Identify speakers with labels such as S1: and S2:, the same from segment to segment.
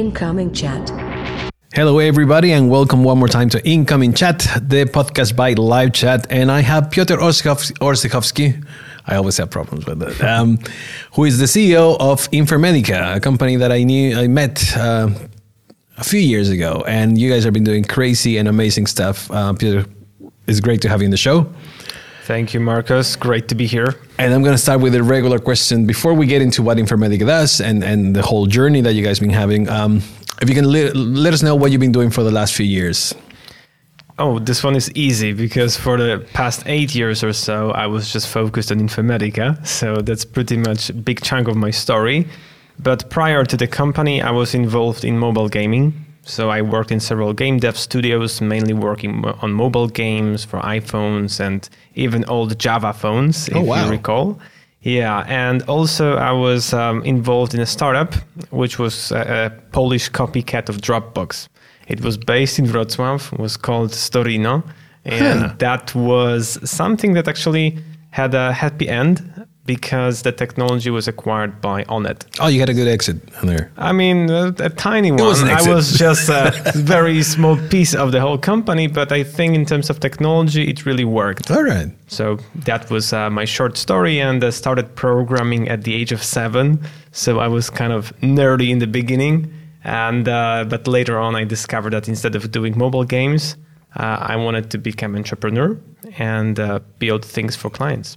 S1: Incoming chat.
S2: Hello, everybody, and welcome one more time to Incoming Chat, the podcast by Live Chat. And I have Piotr Orzechowski. I always have problems with it. Um, who is the CEO of Infermedica, a company that I knew I met uh, a few years ago. And you guys have been doing crazy and amazing stuff. Uh, Piotr, it's great to have you in the show.
S3: Thank you, Marcus. Great to be here.
S2: And I'm going to start with a regular question before we get into what Infermedica does and, and the whole journey that you guys been having. Um, if you can let, let us know what you've been doing for the last few years.
S3: Oh, this one is easy because for the past eight years or so, I was just focused on Infermedica. So that's pretty much a big chunk of my story. But prior to the company, I was involved in mobile gaming. So I worked in several game dev studios, mainly working on mobile games for iPhones and even old Java phones, if oh, wow. you recall. Yeah, and also I was um, involved in a startup, which was a, a, Polish copycat of Dropbox. It was based in Wrocław, was called Storino, and huh. that was something that actually had a happy end because the technology was acquired by Onet.
S2: Oh, you had a good exit there.
S3: I mean, a, a tiny one. It Was an exit. I was just a very small piece of the whole company, but I think in terms of technology, it really worked.
S2: All right.
S3: So that was uh, my short story, and I started programming at the age of seven. So I was kind of nerdy in the beginning, and uh, but later on, I discovered that instead of doing mobile games, uh, I wanted to become entrepreneur and uh, build things for clients.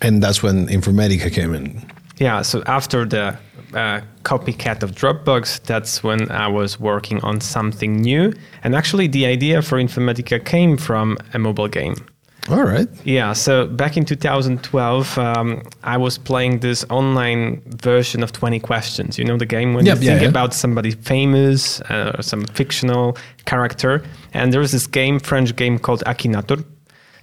S2: And that's when Infermedica came in.
S3: Yeah, so after the uh, copycat of Dropbox, that's when I was working on something new. And actually, the idea for Infermedica came from a mobile game.
S2: All right.
S3: Yeah, so back in 2012, um, I was playing this online version of 20 Questions. You know the game when yep, you think yeah, yeah. about somebody famous uh, or some fictional character. And there was this game, French game called Akinator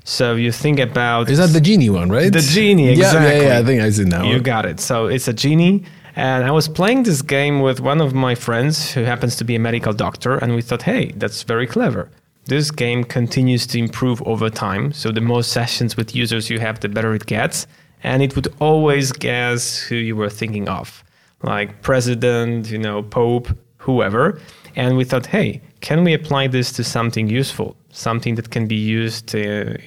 S3: so you think about
S2: is that the genie one, right?
S3: The genie, exactly.
S2: Yeah, yeah, yeah I think I see now.
S3: You got it. So it's a genie, and I was playing this game with one of my friends who happens to be a medical doctor, and we thought, hey, that's very clever. This game continues to improve over time. So the more sessions with users you have, the better it gets, and it would always guess who you were thinking of, like president, you know, pope, whoever. And we thought, hey, can we apply this to something useful? something that can be used uh,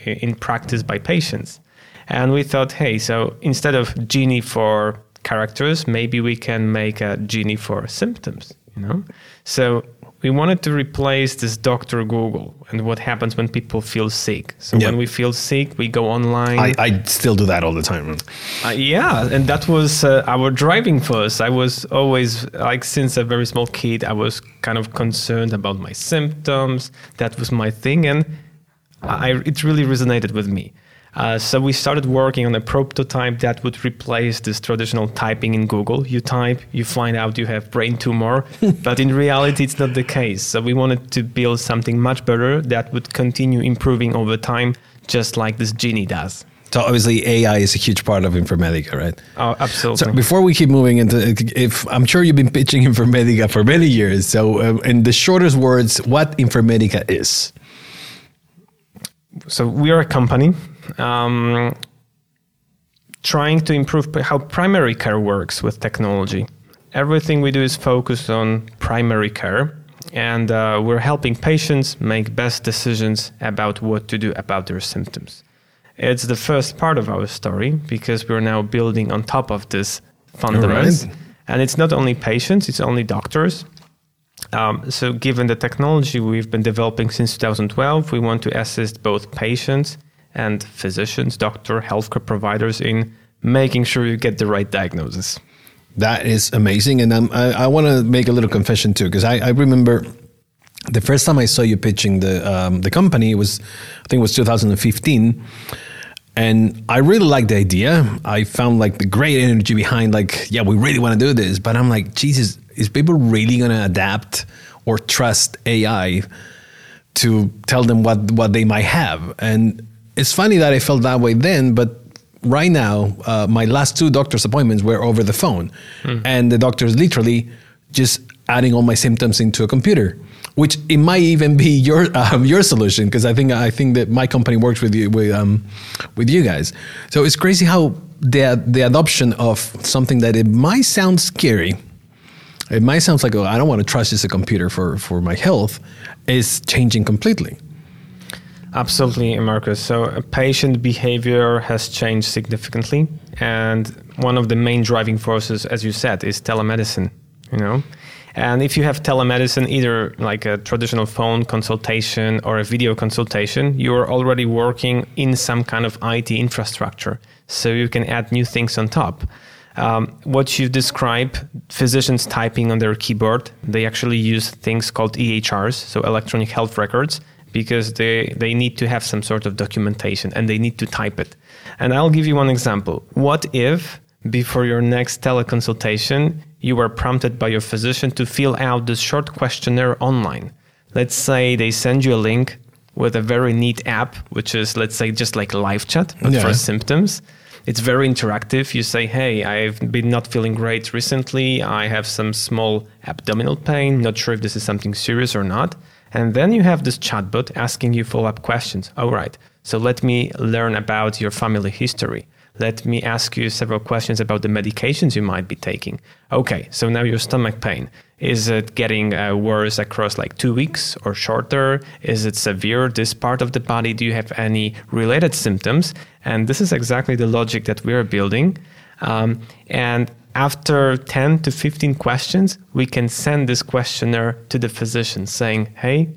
S3: in practice by patients. And we thought, hey, so instead of Genie for characters, maybe we can make a Genie for symptoms, you know? So we wanted to replace this Dr. Google and what happens when people feel sick. So yep. when we feel sick, we go online.
S2: I, I still do that all the time.
S3: Uh, yeah, and that was uh, our driving force. I was always, like, since a very small kid, I was kind of concerned about my symptoms. That was my thing. And I, it really resonated with me. Uh, so we started working on a prototype that would replace this traditional typing in Google. You type, you find out you have brain tumor, but in reality, it's not the case. So we wanted to build something much better that would continue improving over time, just like this Genie does.
S2: So obviously AI is a huge part of Infermedica, right?
S3: Oh, absolutely.
S2: So before we keep moving into, if I'm sure you've been pitching Infermedica for many years, so uh, in the shortest words, what Infermedica is?
S3: So we are a company um, trying to improve how primary care works with technology. Everything we do is focused on primary care, and uh, we're helping patients make best decisions about what to do about their symptoms. It's the first part of our story because we're now building on top of this fundament. Right. And it's not only patients, it's only doctors. Um, so, given the technology we've been developing since 2012, we want to assist both patients and physicians, doctor, healthcare providers in making sure you get the right diagnosis.
S2: That is amazing. And um, I, I want to make a little confession too, because I, I, remember the first time I saw you pitching the, um, the company was, I think it was 2015. And I really liked the idea. I found like the great energy behind like, yeah, we really want to do this. But I'm like, Jesus, is people really going to adapt or trust AI to tell them what, what they might have? And it's funny that I felt that way then, but right now, uh, my last two doctor's appointments were over the phone, mm. and the doctor's literally just adding all my symptoms into a computer. Which it might even be your um, your solution because I think I think that my company works with you with um, with you guys. So it's crazy how the the adoption of something that it might sound scary it might sound like oh, I don't want to trust just a computer for for my health, is changing completely.
S3: Absolutely, Marcus. So uh, patient behavior has changed significantly, and one of the main driving forces, as you said, is telemedicine. You know, and if you have telemedicine, either like a traditional phone consultation or a video consultation, you are already working in some kind of IT infrastructure, so you can add new things on top. Um, what you describe, physicians typing on their keyboard, they actually use things called EHRs, so electronic health records because they, they need to have some sort of documentation and they need to type it. And I'll give you one example. What if before your next teleconsultation, you were prompted by your physician to fill out this short questionnaire online? Let's say they send you a link with a very neat app, which is, let's say, just like live chat, but yeah. for symptoms. It's very interactive. You say, hey, I've been not feeling great recently. I have some small abdominal pain. Not sure if this is something serious or not. And then you have this chatbot asking you follow up questions. All right, so let me learn about your family history. Let me ask you several questions about the medications you might be taking. Okay, so now your stomach pain. Is it getting uh, worse across like two weeks or shorter? Is it severe, this part of the body? Do you have any related symptoms? And this is exactly the logic that we're building. Um, and after 10 to 15 questions, we can send this questionnaire to the physician saying, hey,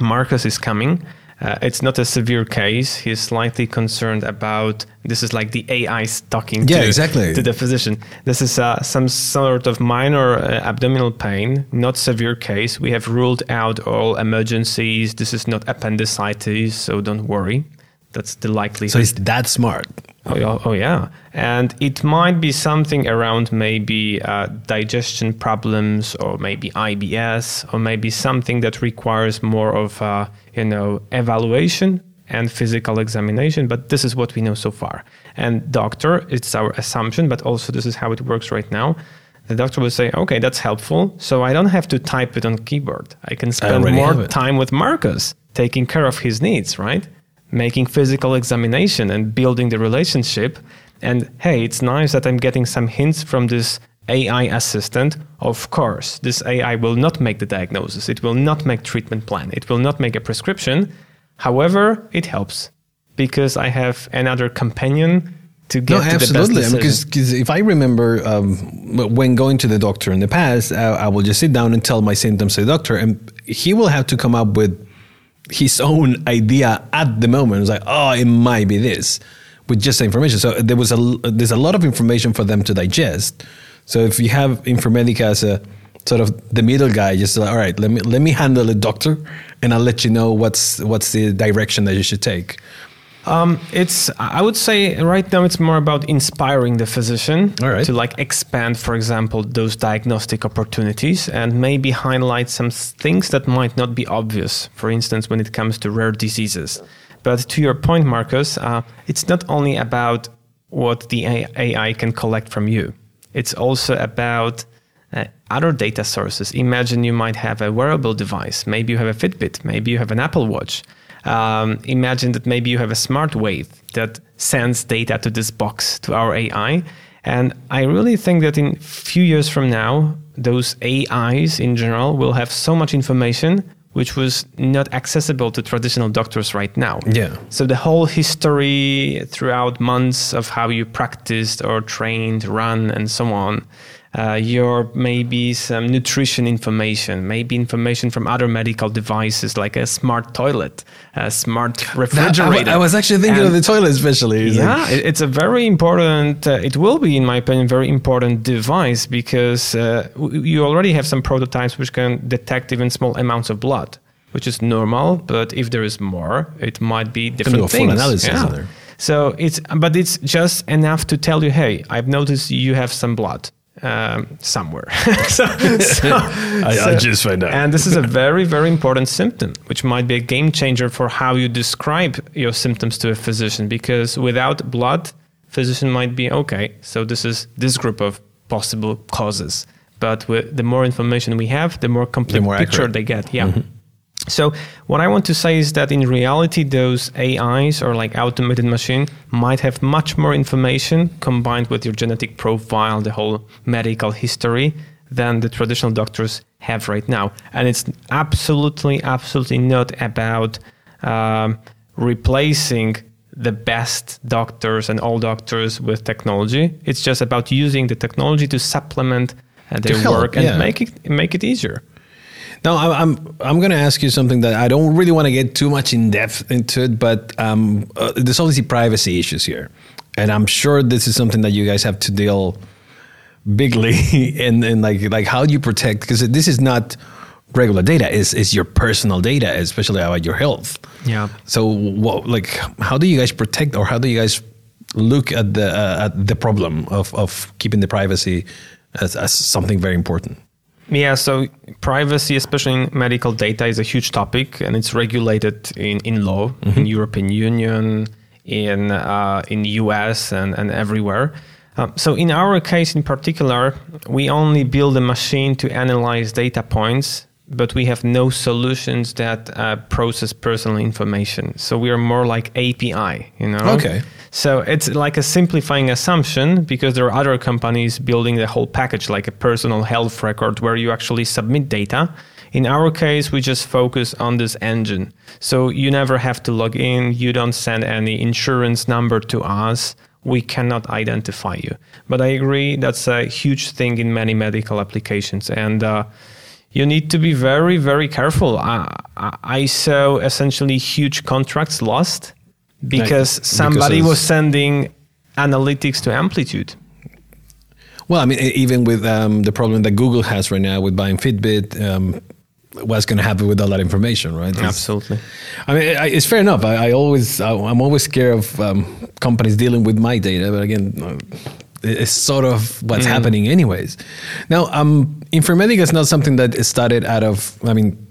S3: Marcus is coming. Uh, it's not a severe case. He's slightly concerned about this is like the AI talking
S2: yeah,
S3: to,
S2: exactly.
S3: to the physician. This is uh, some sort of minor uh, abdominal pain, not severe case. We have ruled out all emergencies. This is not appendicitis, so don't worry. That's the likelihood.
S2: So he's that smart.
S3: Oh, yeah, oh yeah, and it might be something around maybe uh, digestion problems, or maybe IBS, or maybe something that requires more of uh, you know evaluation and physical examination. But this is what we know so far. And doctor, it's our assumption, but also this is how it works right now. The doctor will say, "Okay, that's helpful. So I don't have to type it on keyboard. I can spend I more time with Marcus, taking care of his needs, right?" Making physical examination and building the relationship. And hey, it's nice that I'm getting some hints from this AI assistant. Of course, this AI will not make the diagnosis. It will not make treatment plan. It will not make a prescription. However, it helps because I have another companion to get no, to absolutely. the best
S2: Because if I remember um, when going to the doctor in the past, I, I will just sit down and tell my symptoms to the doctor, and he will have to come up with his own idea at the moment. It was like, oh, it might be this with just the information. So there was a there's a lot of information for them to digest. So if you have Infermedica as a sort of the middle guy, just like, all right, let me let me handle it, doctor, and I'll let you know what's what's the direction that you should take.
S3: Um, it's I would say right now it's more about inspiring the physician to like expand, for example, those diagnostic opportunities and maybe highlight some things that might not be obvious. For instance, when it comes to rare diseases. But to your point, Marcus, uh, it's not only about what the AI can collect from you. It's also about uh, other data sources. Imagine you might have a wearable device. Maybe you have a Fitbit. Maybe you have an Apple Watch um, imagine that maybe you have a smart wave that sends data to this box to our AI. And I really think that in few years from now, those AIs in general will have so much information which was not accessible to traditional doctors right now.
S2: Yeah.
S3: So the whole history throughout months of how you practiced or trained, run, and so on uh, your maybe some nutrition information, maybe information from other medical devices like a smart toilet, a smart refrigerator.
S2: I, I was actually thinking and of the toilet, especially.
S3: yeah, it's a very important. Uh, it will be, in my opinion, very important device because uh, you already have some prototypes which can detect even small amounts of blood, which is normal. But if there is more, it might be different things.
S2: Full analysis yeah.
S3: So it's, but it's just enough to tell you, hey, I've noticed you have some blood um, somewhere.
S2: so, so, I, so, I, just find out.
S3: and this is a very, very important symptom, which might be a game changer for how you describe your symptoms to a physician. Because without blood, physician might be okay. So this is this group of possible causes. But with, the more information we have, the more complete the more picture accurate. they get. Yeah. Mm-hmm. So what I want to say is that in reality, those AIs or like automated machine might have much more information combined with your genetic profile, the whole medical history, than the traditional doctors have right now. And it's absolutely, absolutely not about um, replacing the best doctors and all doctors with technology. It's just about using the technology to supplement uh, their
S2: help,
S3: work and
S2: yeah.
S3: make it make it easier.
S2: Now, I'm I'm going to ask you something that I don't really want to get too much in depth into it, but um, uh, there's obviously privacy issues here, and I'm sure this is something that you guys have to deal bigly and and like like how do you protect because this is not regular data is is your personal data, especially about your health.
S3: Yeah.
S2: So, what like how do you guys protect or how do you guys look at the uh, at the problem of of keeping the privacy as, as something very important?
S3: Yeah, so privacy, especially in medical data, is a huge topic, and it's regulated in, in law in European Union, in uh, in US, and and everywhere. Um, so in our case, in particular, we only build a machine to analyze data points, but we have no solutions that uh, process personal information. So we are more like API, you know.
S2: Okay.
S3: So it's like a simplifying assumption because there are other companies building the whole package, like a personal health record where you actually submit data. In our case, we just focus on this engine. So you never have to log in, you don't send any insurance number to us. We cannot identify you. But I agree, that's a huge thing in many medical applications. And uh, you need to be very, very careful. Uh, I saw essentially huge contracts lost because
S2: Like,
S3: somebody
S2: because
S3: was sending analytics to Amplitude.
S2: Well, I mean, even with um, the problem that Google has right now with buying Fitbit, um, what's going to happen with all that information, right? It's-
S3: Absolutely.
S2: I mean, I, it's fair enough. I, I always, I, I'm always scared of um, companies dealing with my data, but again, uh, it's sort of what's happening, anyways. Now, um, Infermedica is not something that started out of, I mean,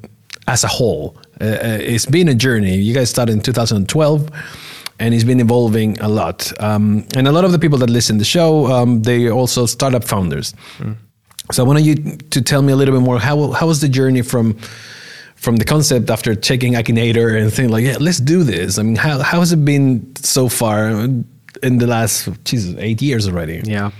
S2: as a whole. Uh, uh, it's been a journey. You guys started in 2012 and it's been evolving a lot. Um, and a lot of the people that listen to the show, um, they also startup founders. So I want you to tell me a little bit more. How how was the journey from from the concept after checking Akinator and thinking like, yeah, let's do this. I mean, how how has it been so far in the last Jesus eight years already?
S3: Yeah.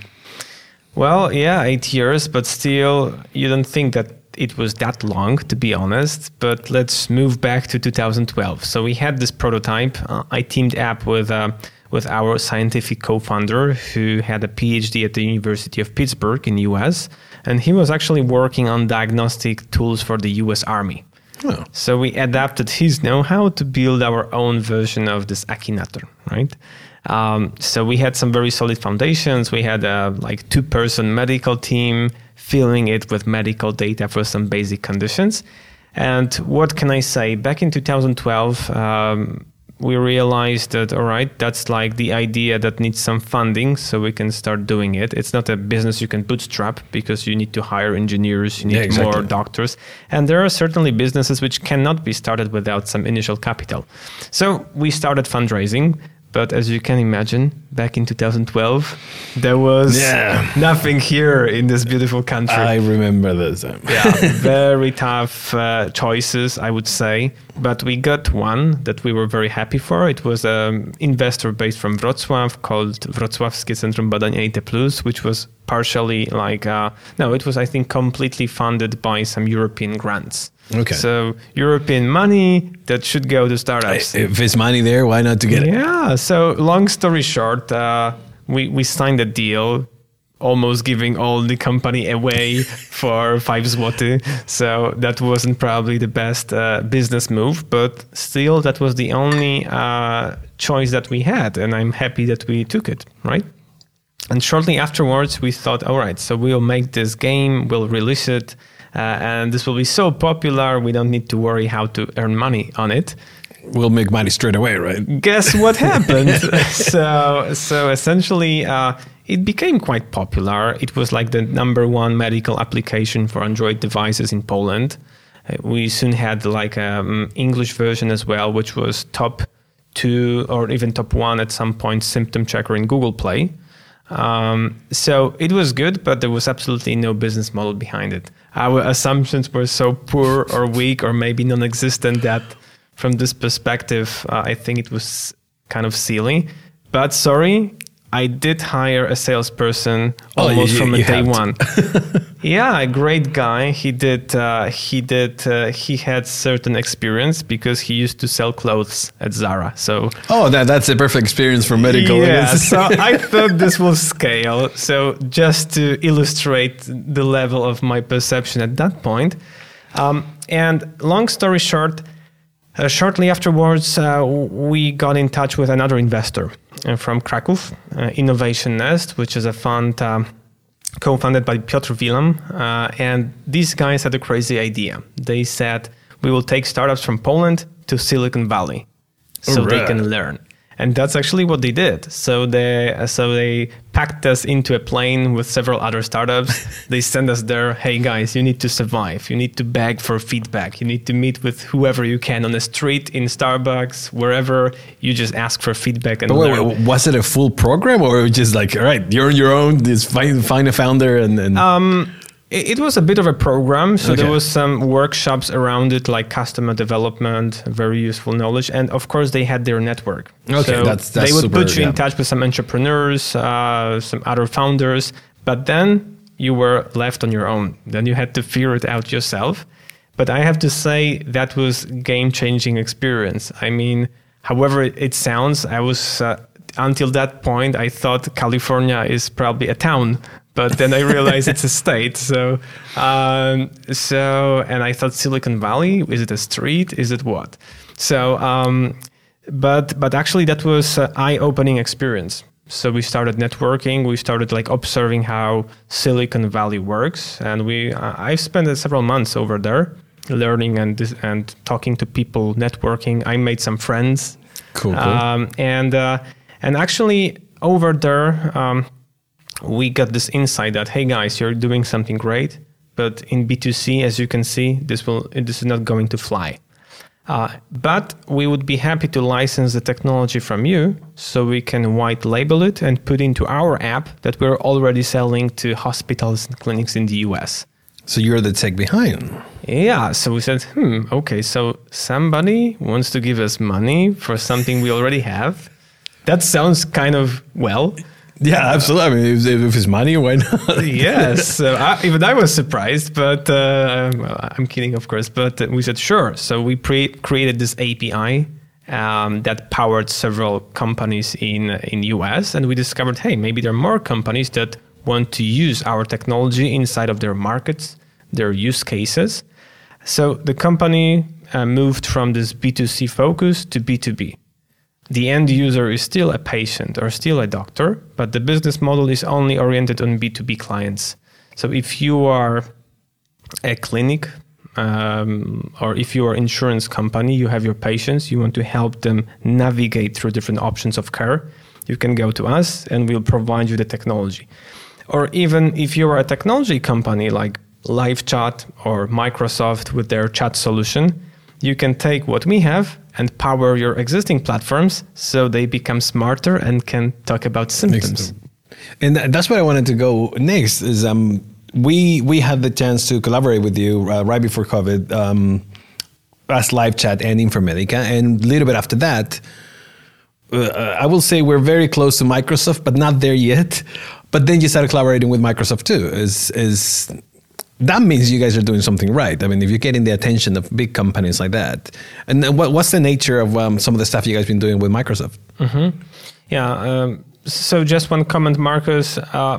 S3: Well, yeah, eight years, but still, you don't think that it was that long, to be honest. But let's move back to 2012. So we had this prototype. Uh, I teamed up with uh, with our scientific co-founder who had a PhD at the University of Pittsburgh in the US, and he was actually working on diagnostic tools for the US Army.
S2: Oh.
S3: So we adapted his know-how to build our own version of this Akinator, right? Um, so we had some very solid foundations. We had a like two-person medical team filling it with medical data for some basic conditions. And what can I say? Back in 2012, um, we realized that all right, that's like the idea that needs some funding, so we can start doing it. It's not a business you can bootstrap because you need to hire engineers, you need
S2: Yeah, exactly.
S3: more doctors, and there are certainly businesses which cannot be started without some initial capital. So we started fundraising. But as you can imagine, back in 2012, there was
S2: Yeah.
S3: nothing here in this beautiful country
S2: I remember this. um,
S3: yeah, very tough uh, choices, I would say. But we got one that we were very happy for. It was an investor based from Wrocław called Wrocławskie Centrum Badań IT Plus, which was partially like, uh, no, it was, I think, completely funded by some European grants.
S2: Okay.
S3: So European money that should go to startups.
S2: If it's money there, why not to get it?
S3: Yeah. So long story short, uh, we we signed a deal, almost giving all the company away for five zloty. So that wasn't probably the best uh, business move, but still, that was the only uh, choice that we had, and I'm happy that we took it. Right. And shortly afterwards, we thought, all right, so we'll make this game, we'll release it, and this will be so popular, we don't need to worry how to earn money on it.
S2: We'll make money straight away, right?
S3: guess what happened? So so essentially uh, it became quite popular. It was like the number one medical application for android devices in poland. Uh, we soon had like an english version as well which was top two or even top one at some point symptom checker in google play um, so it was good, but there was absolutely no business model behind it. Our assumptions were so poor or weak or maybe non-existent that, from this perspective, uh, I think it was kind of silly. But sorry, I did hire a salesperson
S2: Oh, you-
S3: almost from
S2: you
S3: day one. yeah, a great guy. He did. Uh, he did. Uh, he had certain experience because he used to sell clothes at Zara. So
S2: Oh, that, that's a perfect experience for medical.
S3: yeah, so I thought this will scale. So just to illustrate the level of my perception at that point. Um, and long story short, uh, shortly afterwards, uh, we got in touch with another investor from Krakow, uh, Innovation Nest, which is a fund um, co-founded by Piotr Wilam. Uh, and these guys had a crazy idea. They said, we will take startups from Poland to Silicon Valley so they can learn. And that's actually what they did. So they so they packed us into a plane with several other startups. they sent us there. Hey guys, you need to survive. You need to beg for feedback. You need to meet with whoever you can on the street, in Starbucks, wherever. You just ask for feedback and
S2: But wait, wait, was it a full program or just like, all right, you're on your own, just find, find a founder and, and
S3: Um, it it was a bit of a program, so there
S2: Okay.
S3: was some workshops around it, like customer development, very useful knowledge, and of course they had their network.
S2: Okay,
S3: so
S2: that's- that's
S3: they would
S2: super,
S3: put you in touch with some entrepreneurs, uh, some other founders, but then you were left on your own. Then you had to figure it out yourself. But I have to say that was game-changing experience. I mean, however it, it sounds, I was uh, until that point I thought California is probably a town but then I realized it's a state. So, um, so, and I thought Silicon Valley is it a street? Is it what? So, um, but but actually that was an eye-opening experience. So we started networking. We started like observing how Silicon Valley works, and we I've spent several months over there learning and and talking to people, networking. I made some friends.
S2: Cool, cool.
S3: Um, and uh, and actually over there. We got this insight that hey guys you're doing something great but in b2c as you can see this will this is not going to fly uh, but we would be happy to license the technology from you so we can white label it and put into our app that we're already selling to hospitals and clinics in the us
S2: so you're the tech behind.
S3: yeah, so we said, hmm, okay, so somebody wants to give us money for something we already have. That sounds kind of well.
S2: Yeah, absolutely. I mean, if, if it's money, why not?
S3: yes, so I, even I was surprised, but uh, well, I'm kidding, of course. But we said sure. So we pre- created this API um, that powered several companies in in US, and we discovered, hey, maybe there are more companies that want to use our technology inside of their markets, their use cases. So the company uh, moved from this B2C focus to B2B the end user is still a patient or still a doctor, but the business model is only oriented on B2B clients. So if you are a clinic um, or if you are insurance company, you have your patients, you want to help them navigate through different options of care, you can go to us and we'll provide you the technology. Or even if you are a technology company like LiveChat or Microsoft with their chat solution, you can take what we have and power your existing platforms so they become smarter and can talk about symptoms.
S2: And that's where I wanted to go next. Is um, we we had the chance to collaborate with you uh, right before COVID, um, as live chat and Infermedica, and a little bit after that, uh, I will say we're very close to Microsoft, but not there yet. But then you started collaborating with Microsoft too. Is is that means you guys are doing something right? I mean, if you're getting the attention of big companies like that, and what, what's the nature of um, some of the stuff you guys been doing with Microsoft?
S3: Yeah. Um, so just one comment, Marcus. Uh,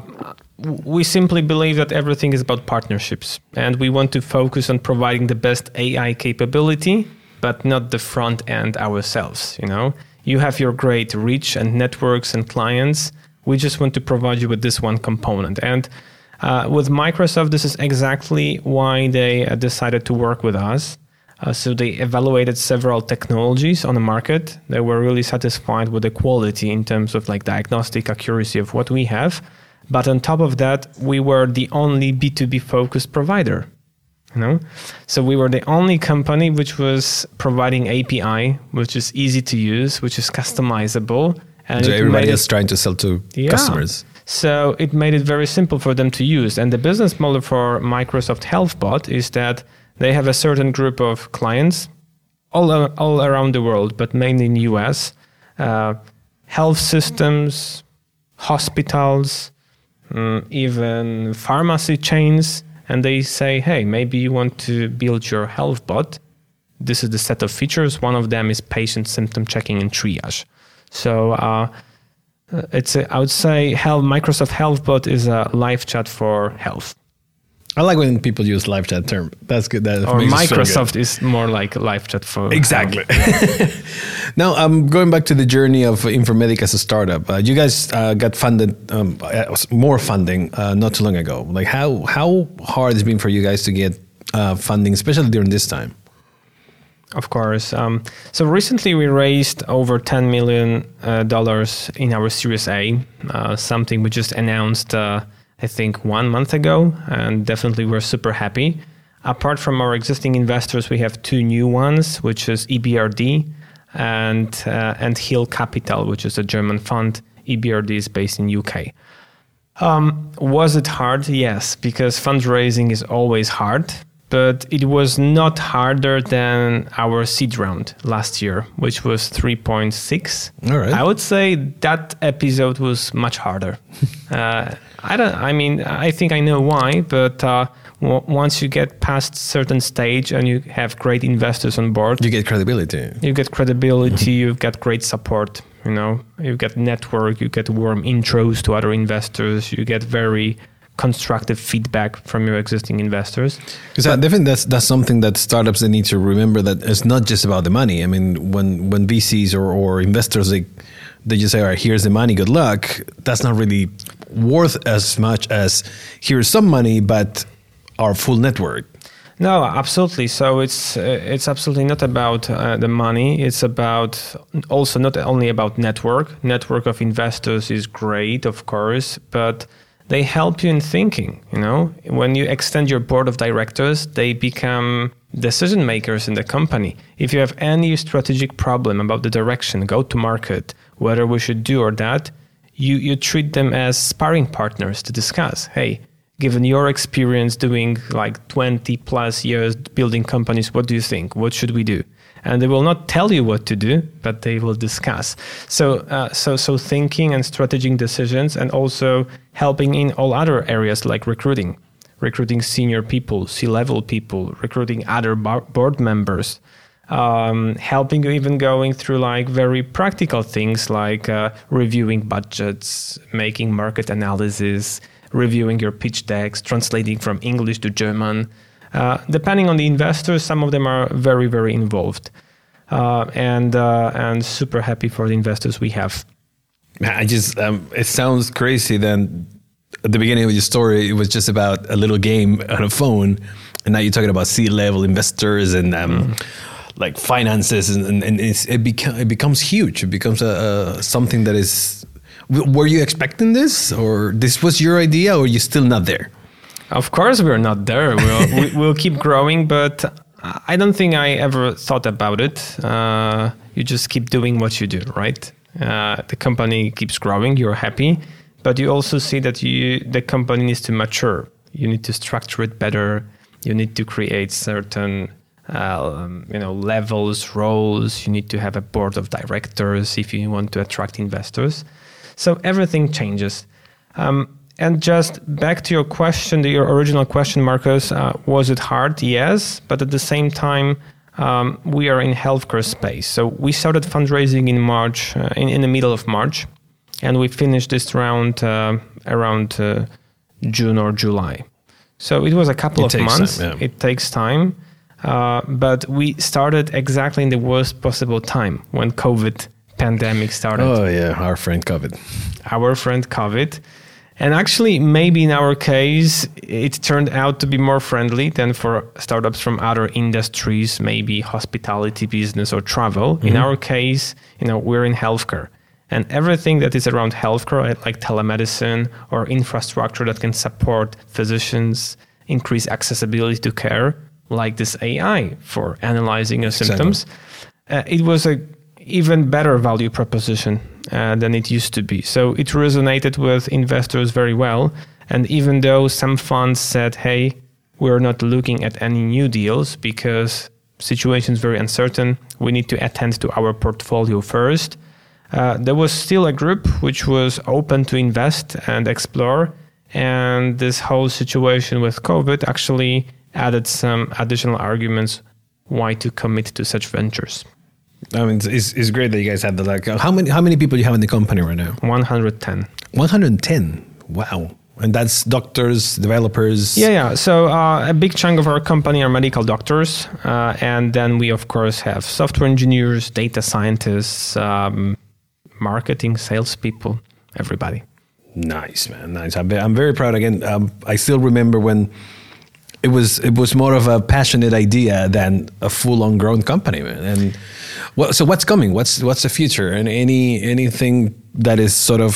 S3: we simply believe that everything is about partnerships, and we want to focus on providing the best AI capability, but not the front end ourselves. You know, you have your great reach and networks and clients. We just want to provide you with this one component, and uh, with Microsoft, this is exactly why they uh, decided to work with us. Uh, so they evaluated several technologies on the market. They were really satisfied with the quality in terms of like diagnostic accuracy of what we have. But on top of that, we were the only B2B focused provider. You know, so we were the only company which was providing API, which is easy to use, which is customizable, and
S2: So everybody is trying to sell to
S3: yeah.
S2: customers.
S3: So it made it very simple for them to use. And the business model for Microsoft HealthBot is that they have a certain group of clients all, all around the world, but mainly in US, uh, health systems, hospitals, um, even pharmacy chains, and they say, hey, maybe you want to build your health bot. This is the set of features. One of them is patient symptom checking and triage. So uh, it's a, I would say health, Microsoft HealthBot is a live chat for health.
S2: I like when people use live chat term. That's good. That
S3: or Microsoft is more like live chat for
S2: exactly. now, I'm um, going back to the journey of Infermedica as a startup. Uh, you guys uh, got funded um, uh, more funding uh, not too long ago. Like how how hard it's been for you guys to get uh, funding, especially during this time.
S3: Of course. Um, so recently we raised over ten million uh, in our Series A, something we just announced I think, one month ago, and definitely we're super happy. Apart from our existing investors, we have two new ones, which is EBRD and uh, and Heal Capital, which is a German fund. EBRD is based in UK. Um, was it hard? Yes, because fundraising is always hard, but it was not harder than our seed round last year, which was 3.6.
S2: All right.
S3: I would say that episode was much harder. uh, I don't. I mean, I think I know why, but uh, w- once you get past certain stage and you have great investors on board,
S2: you get credibility.
S3: You get credibility. you've got great support. You know, you get network. You get warm intros to other investors. You get very constructive feedback from your existing investors.
S2: Because I definitely that's that's something that startups they need to remember that it's not just about the money. I mean, when when VCs or, or investors they they just say, all right, here's the money, good luck. That's not really worth as much as here's some money, but our full network.
S3: No, absolutely. So it's uh, it's absolutely not about uh, the money. It's about also not only about network. Network of investors is great, of course, but they help you in thinking. You know, when you extend your board of directors, they become decision makers in the company. If you have any strategic problem about the direction, go to market, whether we should do or that, you, you treat them as sparring partners to discuss. Hey, given your experience doing like 20 plus years building companies, what do you think? What should we do? And they will not tell you what to do, but they will discuss. So, uh, so, so thinking and strategic decisions, and also helping in all other areas like recruiting, recruiting senior people, C-level people, recruiting other bar- board members, um, helping you even going through like very practical things like uh, reviewing budgets, making market analysis, reviewing your pitch decks, translating from English to German. Uh, depending on the investors, some of them are very, very involved. Uh, and uh, and super happy for the investors we have.
S2: I just um, it sounds crazy. Then at the beginning of your story, it was just about a little game on a phone, and now you're talking about C-level investors and um, mm like finances and, and it, beca- it becomes huge. It becomes a, a, something that is. Were you expecting this, or this was your idea, or you still not there?
S3: Of course, we're not there. We'll, we, will keep growing, but I don't think I ever thought about it. Uh, you just keep doing what you do, right? Uh, the company keeps growing. You're happy, but you also see that you the company needs to mature. You need to structure it better. You need to create certain um, you know levels, roles. You need to have a board of directors if you want to attract investors. So everything changes. Um, and just back to your question, your original question, Marcus, uh, was it hard? Yes, but at the same time, um, we are in healthcare space. So we started fundraising in March, uh, in, in the middle of March, and we finished this round uh, around uh, June or July. So it was a couple it of months. Time, yeah. It takes time. Uh, but we started exactly in the worst possible time when COVID pandemic started.
S2: Oh yeah, our friend COVID.
S3: Our friend COVID. And actually, maybe in our case, it turned out to be more friendly than for startups from other industries, maybe hospitality business or travel. Mm-hmm. In our case, you know, we're in healthcare. And everything that is around healthcare, like telemedicine or infrastructure that can support physicians, increase accessibility to care, like this AI for analyzing your symptoms, uh, it was a even better value proposition uh, than it used to be. So it resonated with investors very well. And even though some funds said, "Hey, we're not looking at any new deals because situation is very uncertain. We need to attend to our portfolio first. uh, there was still a group which was open to invest and explore. And this whole situation with COVID actually added some additional arguments why to commit to such ventures.
S2: I mean, it's, it's great that you guys have the like. How many how many people do you have in the company right now?
S3: 110.
S2: 110. Wow. And that's doctors, developers.
S3: Yeah, yeah. So uh, a big chunk of our company are medical doctors, uh, and then we of course have software engineers, data scientists, um, marketing, salespeople, everybody.
S2: Nice, man. Nice. I'm, I'm very proud. Again, um, I still remember when it was it was more of a passionate idea than a full on grown company. And what, so what's coming? What's what's the future? And any anything that is sort of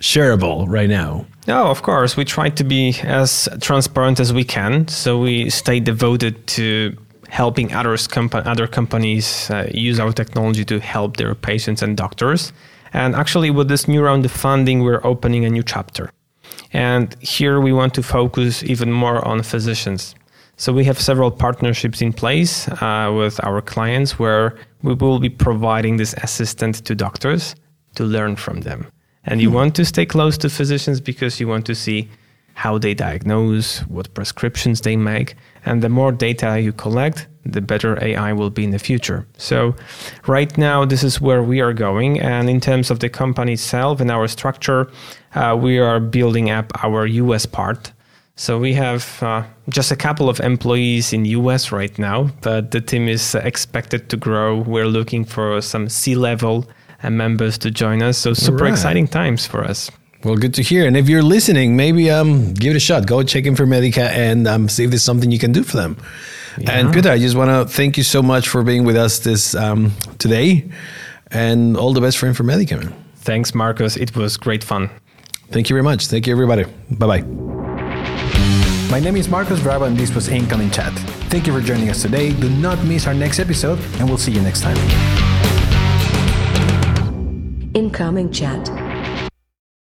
S2: shareable right now?
S3: No, of course. We try to be as transparent as we can. So we stay devoted to helping others compa- other companies uh, use our technology to help their patients and doctors. And actually, with this new round of funding, we're opening a new chapter. And here we want to focus even more on physicians. So we have several partnerships in place uh, with our clients where we will be providing this assistant to doctors to learn from them. And you want to stay close to physicians because you want to see how they diagnose, what prescriptions they make. And the more data you collect, the better AI will be in the future. So, right now, this is where we are going. And in terms of the company itself and our structure, uh, we are building up our US part. So we have uh, just a couple of employees in US right now, but the team is expected to grow. We're looking for some C-level uh, members to join us. So super
S2: right.
S3: exciting times for us.
S2: Well, good to hear. And if you're listening, maybe um, give it a shot. Go check Infermedica and um, see if there's something you can do for them. Yeah. And Peter, I just want to thank you so much for being with us this um, today, and all the best for Infermedica, man.
S3: Thanks, Marcus. It was great fun.
S2: Thank you very much. Thank you, everybody. Bye bye.
S1: My name is Marcos Bravo, and this was Incoming Chat. Thank you for joining us today. Do not miss our next episode, and we'll see you next time.
S4: Incoming Chat.